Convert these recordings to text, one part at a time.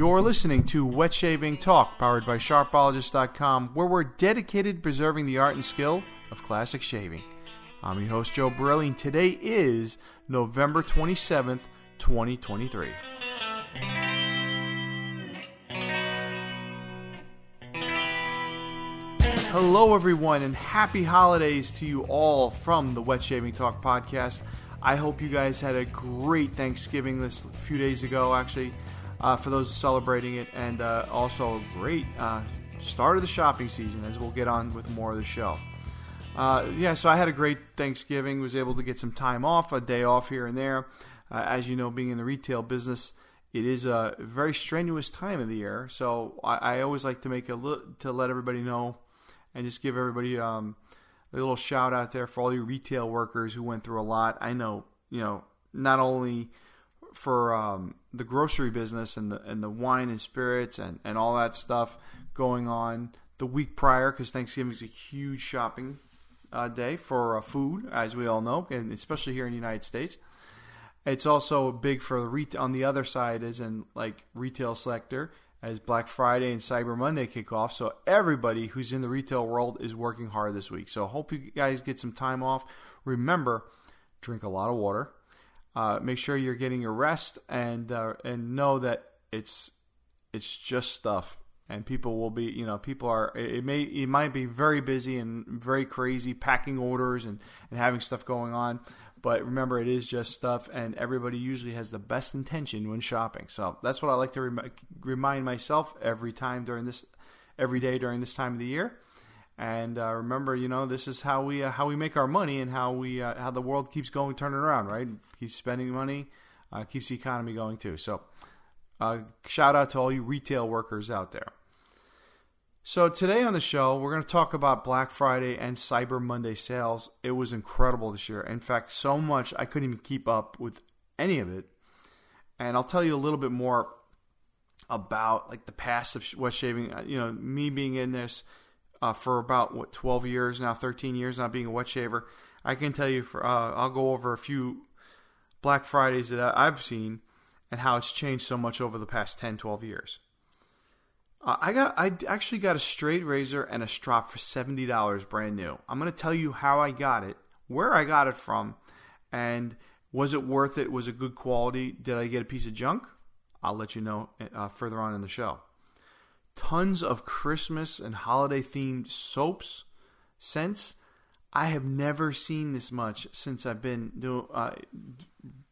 You're listening to Wet Shaving Talk, powered by Sharpologist.com, where we're dedicated to preserving the art and skill of classic shaving. I'm your host, Joe Borrelli, and today is November 27th, 2023. Hello, everyone, and happy holidays to you all from the Wet Shaving Talk podcast. I hope you guys had a great Thanksgiving this few days ago, actually, uh, for those celebrating it, and uh, also a great uh, start of the shopping season as we'll get on with more of the show. Uh, yeah, so I had a great Thanksgiving, was able to get some time off, a day off here and there. Uh, as you know, being in the retail business, it is a very strenuous time of the year. So I, I always like to make a little, to let everybody know and just give everybody um, a little shout out there for all you retail workers who went through a lot. I know, you know, not only for um, the grocery business and the and the wine and spirits and, and all that stuff going on the week prior because Thanksgiving is a huge shopping uh, day for uh, food, as we all know, and especially here in the United States. It's also big for the re- on the other side, as in like retail sector, as Black Friday and Cyber Monday kick off. So everybody who's in the retail world is working hard this week. So hope you guys get some time off. Remember, drink a lot of water. Uh, make sure you're getting your rest and uh, and know that it's it's just stuff. And people will be, you know, people are. It may it might be very busy and very crazy, packing orders and and having stuff going on. But remember, it is just stuff, and everybody usually has the best intention when shopping. So that's what I like to rem- remind myself every time during this, every day during this time of the year. And uh, remember, you know, this is how we uh, how we make our money and how we uh, how the world keeps going, turning around, right? Keeps spending money, uh, keeps the economy going too. So, uh, shout out to all you retail workers out there. So today on the show, we're going to talk about Black Friday and Cyber Monday sales. It was incredible this year. In fact, so much I couldn't even keep up with any of it. And I'll tell you a little bit more about like the past of wet shaving. Uh, you know, me being in this uh, for about what 12 years now, 13 years now being a wet shaver. I can tell you for uh, I'll go over a few Black Fridays that I've seen and how it's changed so much over the past 10, 12 years. Uh, I got I actually got a straight razor and a strop for seventy dollars, brand new. I'm gonna tell you how I got it, where I got it from, and was it worth it? Was it good quality? Did I get a piece of junk? I'll let you know uh, further on in the show. Tons of Christmas and holiday themed soaps, since. I have never seen this much since I've been doing uh,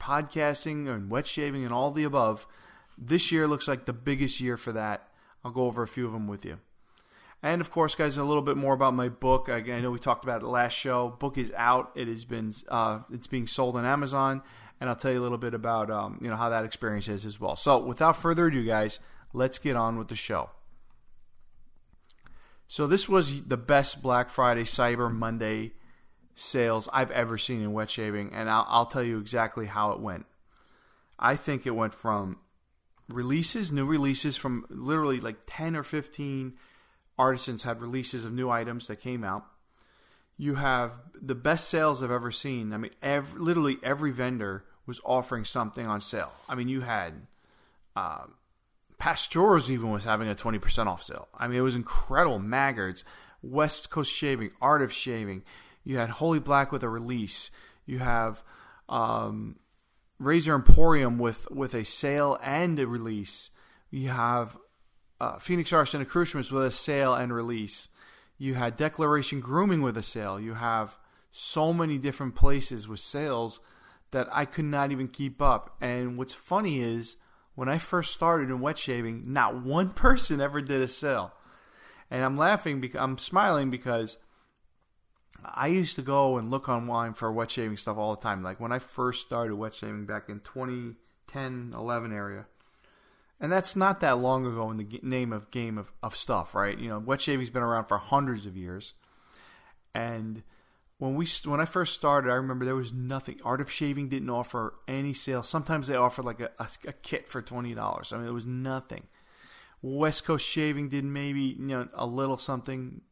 podcasting and wet shaving and all the above. This year looks like the biggest year for that I'll go over a few of them with you. And of course, guys, a little bit more about my book. I know we talked about it last show. Book is out. It has been uh, it's being sold on Amazon, and I'll tell you a little bit about um, you know how that experience is as well. So, without further ado, guys, let's get on with the show. So, this was the best Black Friday, Cyber Monday sales I've ever seen in wet shaving, and I'll, I'll tell you exactly how it went. I think it went from releases, new releases from literally like 10 or 15 artisans had releases of new items that came out. You have the best sales I've ever seen. I mean, every, literally every vendor was offering something on sale. I mean, you had uh, Pasteurs even was having a 20% off sale. I mean, it was incredible. Maggards, West Coast Shaving, Art of Shaving. You had Holy Black with a release. You have um, Razor Emporium with with a sale and a release. You have uh, Phoenix Artisan Accoutrements with a sale and release. You had Declaration Grooming with a sale. You have so many different places with sales that I could not even keep up. And what's funny is when I first started in wet shaving, not one person ever did a sale. And I'm laughing because I'm smiling because I used to go and look online for wet shaving stuff all the time. Like when I first started wet shaving back in 2010, 11 area. And that's not that long ago in the name of game of, of stuff, right? You know, wet shaving's been around for hundreds of years. And when we when I first started, I remember there was nothing. Art of Shaving didn't offer any sales. Sometimes they offered like a, a, a kit for twenty dollars. I mean, there was nothing. West Coast Shaving did maybe you know a little something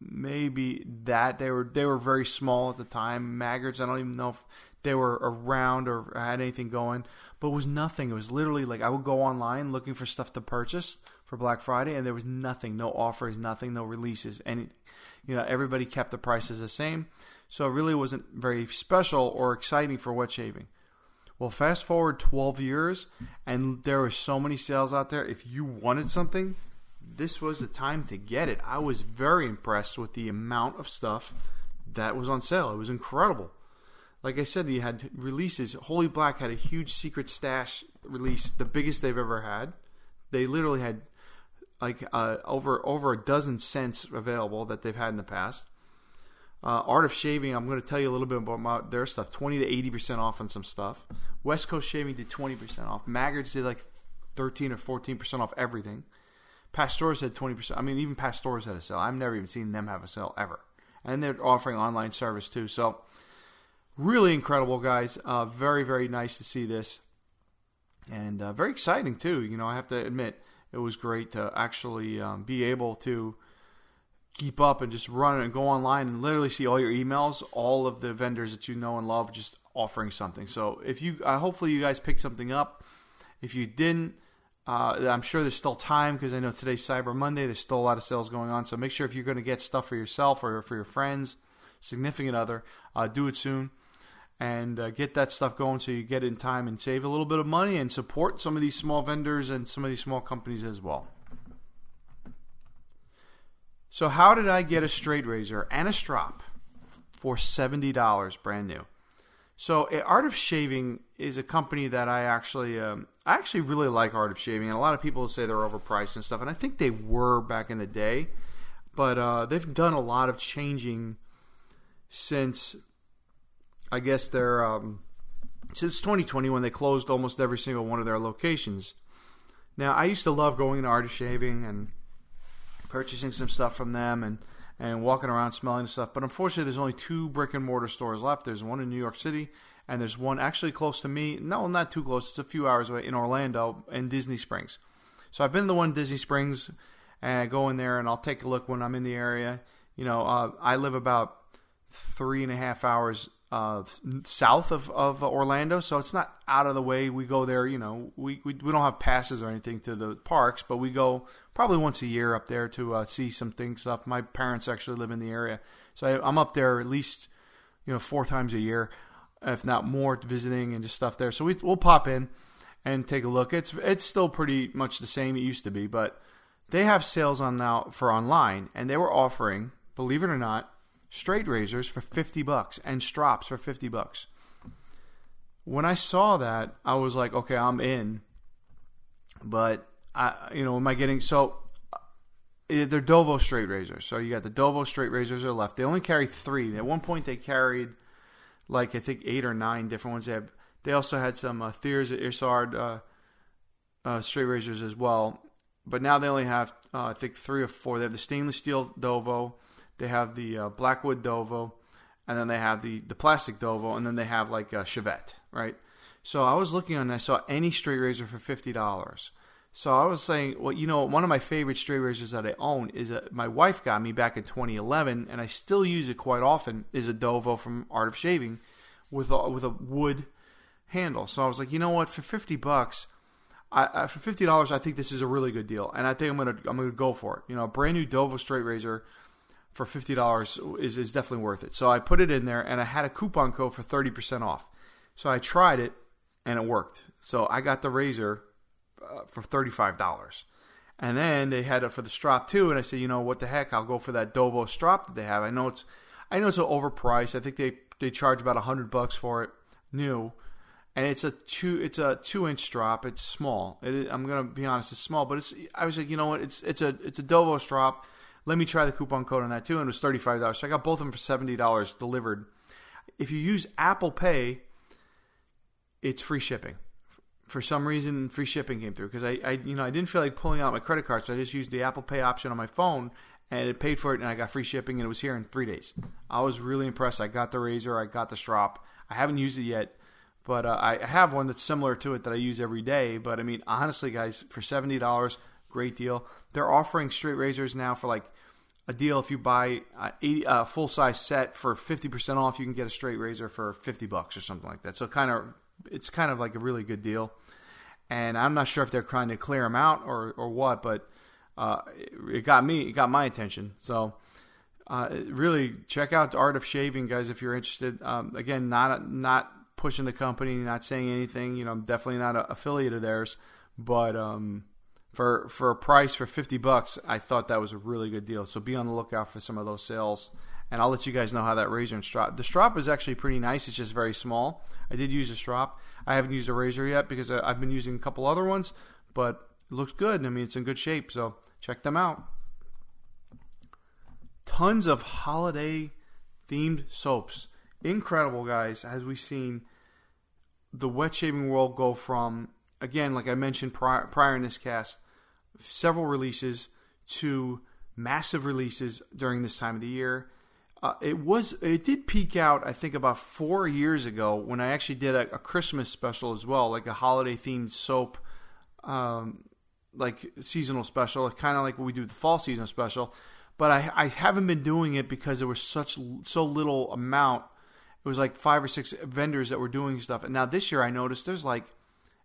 maybe that they were they were very small at the time. Maggards, I don't even know if they were around or had anything going, but it was nothing. It was literally like I would go online looking for stuff to purchase for Black Friday, and there was nothing, no offers, nothing, no releases, and you know everybody kept the prices the same. So it really wasn't very special or exciting for wet shaving. Well, fast forward 12 years, and there were so many sales out there. If you wanted something, this was the time to get it. I was very impressed with the amount of stuff that was on sale. It was incredible. Like I said, you had releases. Holy Black had a huge secret stash release, the biggest they've ever had. They literally had like uh, over over a dozen scents available that they've had in the past. Uh, Art of Shaving, I'm going to tell you a little bit about my, their stuff. 20 to 80 percent off on some stuff. West Coast Shaving did 20 percent off. Maggards did like 13 or 14 percent off everything. Pasteurs had 20 percent. I mean, even Pasteurs had a sale. I've never even seen them have a sale ever. And they're offering online service too. So, really incredible, guys. Uh, very, very nice to see this. And uh, very exciting too. You know, I have to admit, it was great to actually um, be able to keep up and just run and go online and literally see all your emails, all of the vendors that you know and love just offering something. So if you, uh, hopefully you guys picked something up. If you didn't, uh, I'm sure there's still time because I know today's Cyber Monday. There's still a lot of sales going on. So make sure if you're going to get stuff for yourself or for your friends, significant other, uh, do it soon and uh, get that stuff going so you get in time and save a little bit of money and support some of these small vendors and some of these small companies as well. So, how did I get a straight razor and a strop for $70 brand new? So, Art of Shaving is a company that I actually, um, I actually really like Art of Shaving, and a lot of people say they're overpriced and stuff, and I think they were back in the day, but uh, they've done a lot of changing since I guess they're um, since 2020 when they closed almost every single one of their locations. Now I used to love going to Art of Shaving and purchasing some stuff from them and and walking around smelling stuff. But unfortunately, there's only two brick and mortar stores left. There's one in New York City, and there's one actually close to me. No, not too close. It's a few hours away in Orlando in Disney Springs. So I've been to the one Disney Springs, and I go in there and I'll take a look when I'm in the area. You know, uh, I live about three and a half hours uh, south of, of Orlando, so it's not out of the way. We go there, you know, we, we, we don't have passes or anything to the parks, but we go probably once a year up there to uh, see some things stuff. My parents actually live in the area, so I, I'm up there at least you know four times a year, if not more, visiting and just stuff there. So we we'll pop in and take a look. It's it's still pretty much the same it used to be, but they have sales on now for online, and they were offering, believe it or not straight razors for 50 bucks and strops for 50 bucks. When I saw that, I was like, okay, I'm in. But I you know, am I getting so uh, they're Dovo straight razors. So you got the Dovo straight razors are left. They only carry 3. At one point they carried like I think 8 or 9 different ones. They have they also had some uh, Thiers-Issard uh, uh, straight razors as well. But now they only have uh, I think 3 or 4. They have the stainless steel Dovo they have the uh, Blackwood Dovo, and then they have the the plastic Dovo, and then they have like a Shavette, right? So I was looking and I saw any straight razor for fifty dollars. So I was saying, well, you know, one of my favorite straight razors that I own is a, my wife got me back in 2011, and I still use it quite often. Is a Dovo from Art of Shaving, with a, with a wood handle. So I was like, you know what, for fifty bucks. I, I, for fifty dollars, I think this is a really good deal, and I think I'm gonna I'm gonna go for it. You know, a brand new Dovo straight razor for fifty dollars is is definitely worth it. So I put it in there, and I had a coupon code for thirty percent off. So I tried it, and it worked. So I got the razor uh, for thirty five dollars. And then they had it for the strop too, and I said, you know what the heck, I'll go for that Dovo strop that they have. I know it's, I know it's overpriced. I think they they charge about hundred bucks for it, new, and it's a two it's a two inch strop. It's small. It, I'm gonna be honest, it's small, but it's. I was like, you know what, it's it's a it's a Dovo strop let me try the coupon code on that too, and it was thirty five dollars. So I got both of them for seventy dollars delivered. If you use Apple Pay, it's free shipping. For some reason, free shipping came through because I, I, you know, I didn't feel like pulling out my credit card, so I just used the Apple Pay option on my phone, and it paid for it, and I got free shipping, and it was here in three days. I was really impressed. I got the razor, I got the strop. I haven't used it yet, but uh, I have one that's similar to it that I use every day. But I mean, honestly, guys, for seventy dollars, great deal. They're offering straight razors now for like a deal if you buy a, a full size set for 50% off. You can get a straight razor for 50 bucks or something like that. So kind of it's kind of like a really good deal. And I'm not sure if they're trying to clear them out or or what, but uh, it got me, it got my attention. So. Uh, really check out the art of shaving guys if you're interested um, again not not pushing the company not saying anything you know i'm definitely not an affiliate of theirs but um, for for a price for 50 bucks, I thought that was a really good deal. So be on the lookout for some of those sales. And I'll let you guys know how that razor and strop. The strop is actually pretty nice. It's just very small. I did use a strop. I haven't used a razor yet because I've been using a couple other ones, but it looks good. I mean, it's in good shape. So check them out. Tons of holiday themed soaps. Incredible, guys, as we've seen the wet shaving world go from, again, like I mentioned prior, prior in this cast, several releases to massive releases during this time of the year. Uh, it was it did peak out I think about four years ago when I actually did a, a Christmas special as well, like a holiday themed soap, um, like seasonal special, kind of like what we do the fall season special. But I, I haven't been doing it because there was such so little amount. It was like five or six vendors that were doing stuff, and now this year I noticed there's like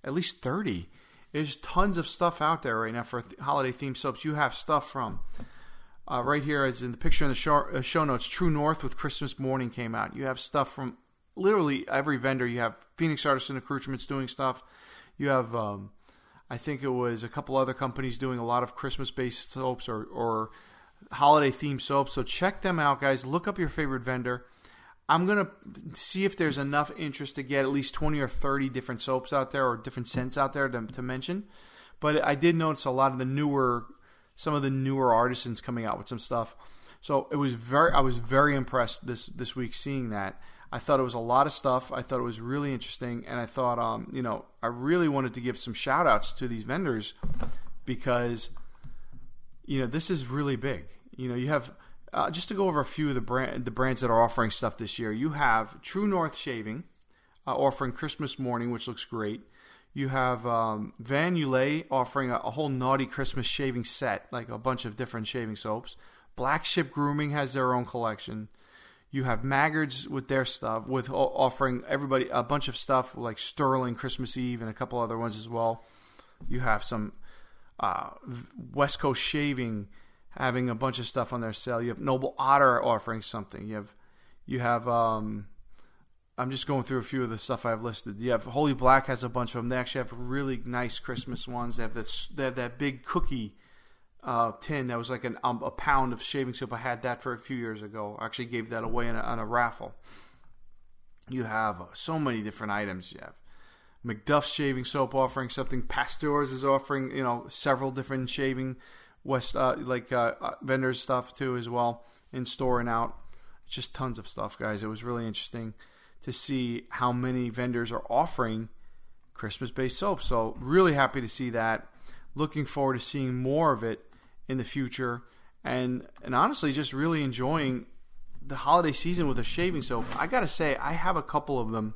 at least thirty there's tons of stuff out there right now for holiday themed soaps. You have stuff from uh, right here, as in the picture in the show, uh, show notes. True North with Christmas Morning came out. You have stuff from literally every vendor. You have Phoenix Artisan Accoutrements doing stuff. You have, um, I think it was a couple other companies doing a lot of Christmas based soaps or, or holiday themed soaps. So check them out, guys. Look up your favorite vendor. I'm gonna see if there's enough interest to get at least 20 or 30 different soaps out there or different scents out there to, to mention. But I did notice a lot of the newer, some of the newer artisans coming out with some stuff. So it was very, I was very impressed this this week seeing that. I thought it was a lot of stuff. I thought it was really interesting, and I thought, um, you know, I really wanted to give some shout outs to these vendors because, you know, this is really big. You know, you have uh, just to go over a few of the brand the brands that are offering stuff this year, you have True North Shaving uh, offering Christmas Morning, which looks great. You have um, Van Yulay offering a, a, whole naughty Christmas shaving set, like a bunch of different shaving soaps. Black Ship Grooming has their own collection. You have Maggards with their stuff, with offering everybody a bunch of stuff like Sterling Christmas Eve and a couple other ones as well. You have some uh, West Coast Shaving having a bunch of stuff on their sale. You have Noble Otter offering something. You have you have um, I'm just going through a few of the stuff I've listed. You have Holy Black has a bunch of them. They actually have really nice Christmas ones. They have that they have that big cookie uh, tin that was like an, um, a pound of shaving soap. I had that for a few years ago. I actually gave that away a, on a raffle. You have uh, so many different items. You have McDuff's shaving soap offering something. Pasteur's is offering you know several different shaving West uh, like uh, uh, vendors stuff too as well in store and out. Just tons of stuff, guys. It was really interesting to see how many vendors are offering Christmas-based soap. So really happy to see that. Looking forward to seeing more of it in the future, and and honestly, just really enjoying the holiday season with a shaving soap. I gotta say, I have a couple of them.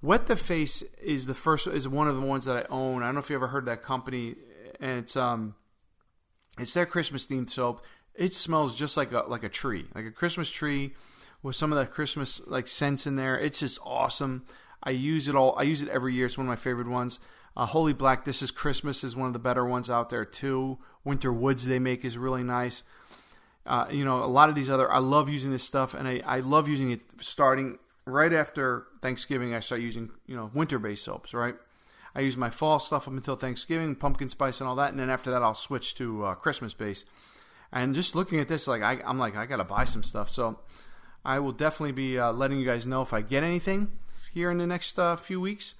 Wet the Face is the first is one of the ones that I own. I don't know if you ever heard that company, and it's um it's their Christmas themed soap. It smells just like a like a tree, like a Christmas tree, with some of that Christmas like scents in there. It's just awesome. I use it all. I use it every year. It's one of my favorite ones. Uh, Holy Black, This is Christmas is one of the better ones out there too. Winter Woods they make is really nice. Uh, you know, a lot of these other, I love using this stuff, and I, I love using it starting right after Thanksgiving. I start using you know winter based soaps, right? I use my fall stuff up until Thanksgiving, pumpkin spice and all that, and then after that I'll switch to uh, Christmas base. And just looking at this, like I, am like I gotta buy some stuff. So I will definitely be uh, letting you guys know if I get anything here in the next uh, few weeks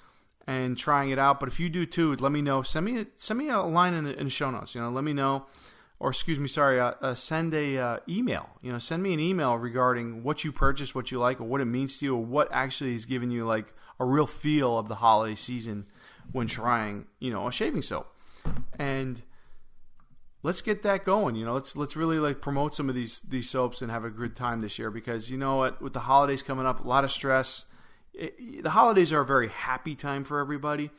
and trying it out. But if you do too, let me know. Send me a, send me a line in the, in the show notes. You know, let me know, or excuse me, sorry, uh, uh, send a uh, email. You know, send me an email regarding what you purchased, what you like, or what it means to you, or what actually is giving you like a real feel of the holiday season when trying, you know, a shaving soap. And let's get that going. You know, let's let's really like promote some of these these soaps and have a good time this year because you know what, with the holidays coming up, a lot of stress. It, the holidays are a very happy time for everybody,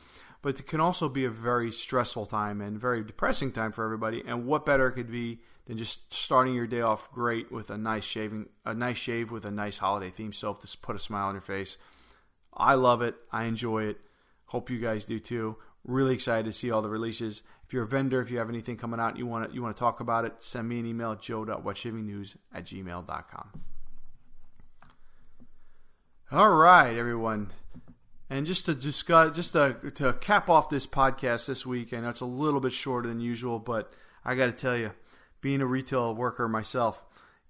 but it can also be a very stressful time and very depressing time for everybody. And what better could be than just starting your day off great with a nice shaving, a nice shave with a nice holiday theme soap to put a smile on your face. I love it. I enjoy it. Hope you guys do too. Really excited to see all the releases. If you're a vendor, if you have anything coming out, you want to you want to talk about it, send me an email at joe.wetshavingnews at gmail.com. All right, everyone. And just to discuss, just to, to cap off this podcast this week, I know it's a little bit shorter than usual, but I got to tell you, being a retail worker myself,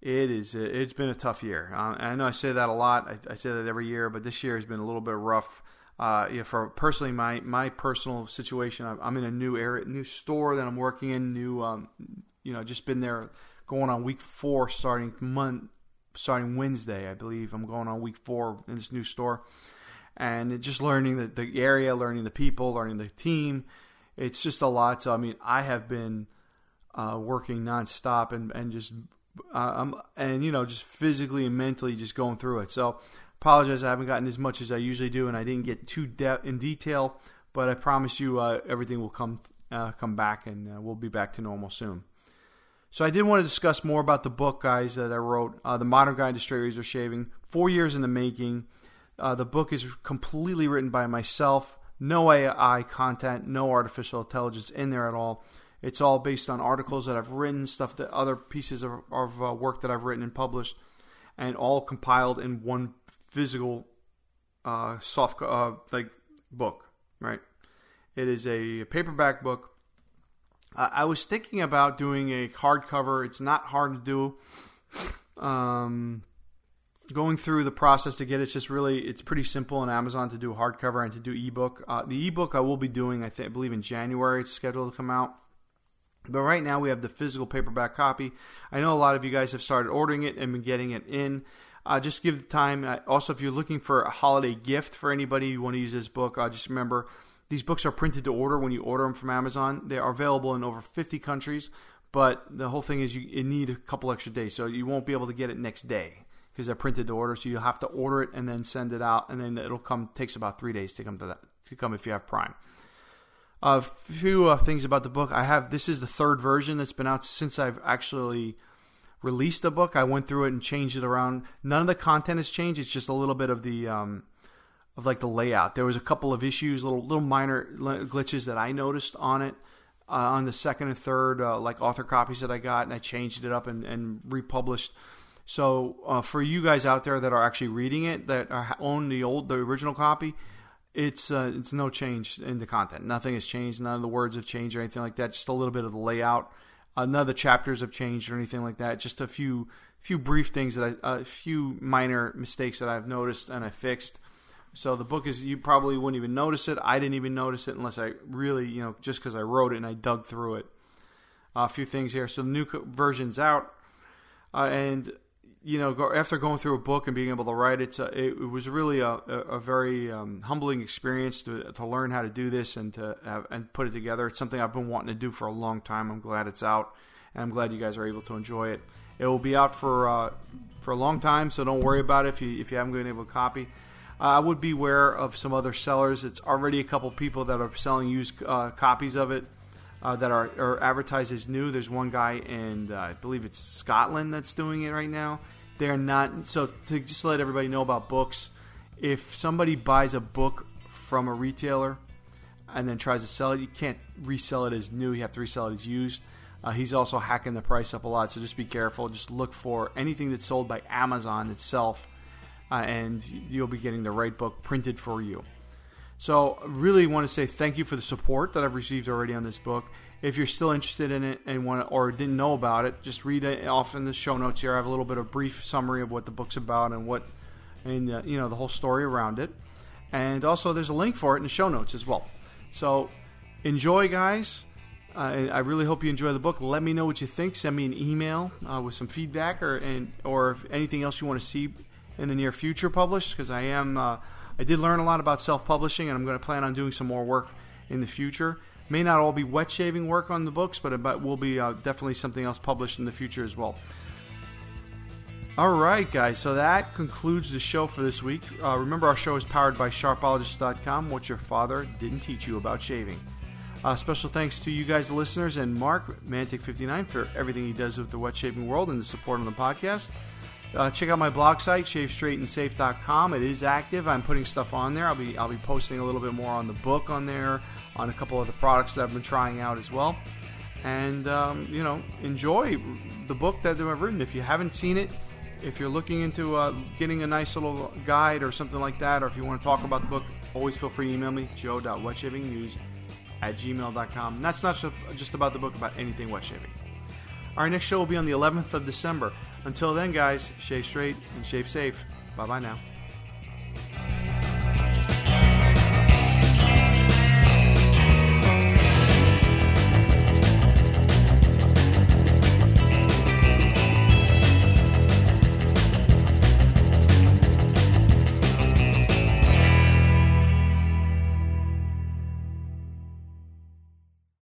it is it's been a tough year. Uh, I know I say that a lot. I, I, say that every year, but this year has been a little bit rough. Uh, yeah, for personally, my my personal situation, I'm in a new area, new store that I'm working in. New, um, you know, just been there, going on week four, starting month, starting Wednesday, I believe. I'm going on week four in this new store, and just learning the, the area, learning the people, learning the team. It's just a lot. So I mean, I have been uh, working nonstop and and just uh, um, and you know just physically and mentally just going through it. So apologize, I haven't gotten as much as I usually do, and I didn't get too de- in detail. But I promise you, uh, everything will come uh, come back, and uh, we'll be back to normal soon. So I did want to discuss more about the book, guys, that I wrote, uh, "The Modern Guide to Straight Razor Shaving." Four years in the making. Uh, the book is completely written by myself. No AI content, no artificial intelligence in there at all. It's all based on articles that I've written, stuff that other pieces of, of uh, work that I've written and published, and all compiled in one physical uh, soft uh, like book. Right? It is a paperback book. I was thinking about doing a hardcover. It's not hard to do. Um, going through the process to get it, it's just really it's pretty simple on Amazon to do hardcover and to do ebook. Uh, the ebook I will be doing, I, think, I believe in January. It's scheduled to come out. But right now we have the physical paperback copy. I know a lot of you guys have started ordering it and been getting it in. Uh, just give the time. Uh, also, if you're looking for a holiday gift for anybody who want to use this book, uh, just remember these books are printed to order when you order them from Amazon. They are available in over 50 countries, but the whole thing is you, you need a couple extra days, so you won't be able to get it next day because they're printed to order. So you'll have to order it and then send it out, and then it'll come. Takes about three days to come to that to come if you have Prime. A few uh, things about the book. I have this is the third version that's been out since I've actually released the book. I went through it and changed it around. None of the content has changed. It's just a little bit of the um, of like the layout. There was a couple of issues, little little minor glitches that I noticed on it uh, on the second and third uh, like author copies that I got, and I changed it up and, and republished. So uh, for you guys out there that are actually reading it, that are, own the old the original copy, it's uh, it's no change in the content. Nothing has changed. None of the words have changed or anything like that. Just a little bit of the layout. Uh, none of the chapters have changed or anything like that. Just a few few brief things that I, a few minor mistakes that I've noticed and I fixed. So the book is you probably wouldn't even notice it. I didn't even notice it unless I really you know just because I wrote it and I dug through it. A few things here. So the new version's out, uh, and you know, after going through a book and being able to write it, it, it was really a, a, a very um, humbling experience to, to learn how to do this and to have, and put it together. It's something I've been wanting to do for a long time. I'm glad it's out, and I'm glad you guys are able to enjoy it. It will be out for uh, for a long time, so don't worry about it if you if you haven't been able to copy. Uh, I would beware of some other sellers. It's already a couple people that are selling used uh, copies of it. Uh, that are, are, advertised as new. There's one guy in, uh, I believe it's Scotland, that's doing it right now. They're not. So to just let everybody know about books, if somebody buys a book from a retailer and then tries to sell it, you can't resell it as new. You have to resell it as used. Uh, he's also hacking the price up a lot, so just be careful. Just look for anything that's sold by Amazon itself, uh, and you'll be getting the right book printed for you. So, I really want to say thank you for the support that I've received already on this book. If you're still interested in it and want to, or didn't know about it, just read it off in the show notes here. I have a little bit of brief summary of what the book's about and what, and you know the whole story around it. And also, there's a link for it in the show notes as well. So, enjoy, guys. Uh, I really hope you enjoy the book. Let me know what you think. Send me an email uh, with some feedback or and or anything else you want to see in the near future published because I am uh, I did learn a lot about self publishing and I'm going to plan on doing some more work in the future. May not all be wet shaving work on the books, but it will be uh, definitely something else published in the future as well. All right, guys. So that concludes the show for this week. Uh, remember, our show is powered by Sharpologist.com. What your father didn't teach you about shaving. Uh, special thanks to you guys, the listeners, and Mark Mantic59 for everything he does with the wet shaving world and the support on the podcast. Uh, check out my blog site, shavestraightandsafe.com. It is active. I'm putting stuff on there. I'll be I'll be posting a little bit more on the book on there, on a couple of the products that I've been trying out as well. And um, you know, enjoy the book that I've written. If you haven't seen it, if you're looking into uh, getting a nice little guide or something like that, or if you want to talk about the book, always feel free to email me, joe.wetshavingnews at gmail.com. And that's not just about the book, about anything wet shaving. Our next show will be on the 11th of December. Until then, guys, shave straight and shave safe. Bye bye now.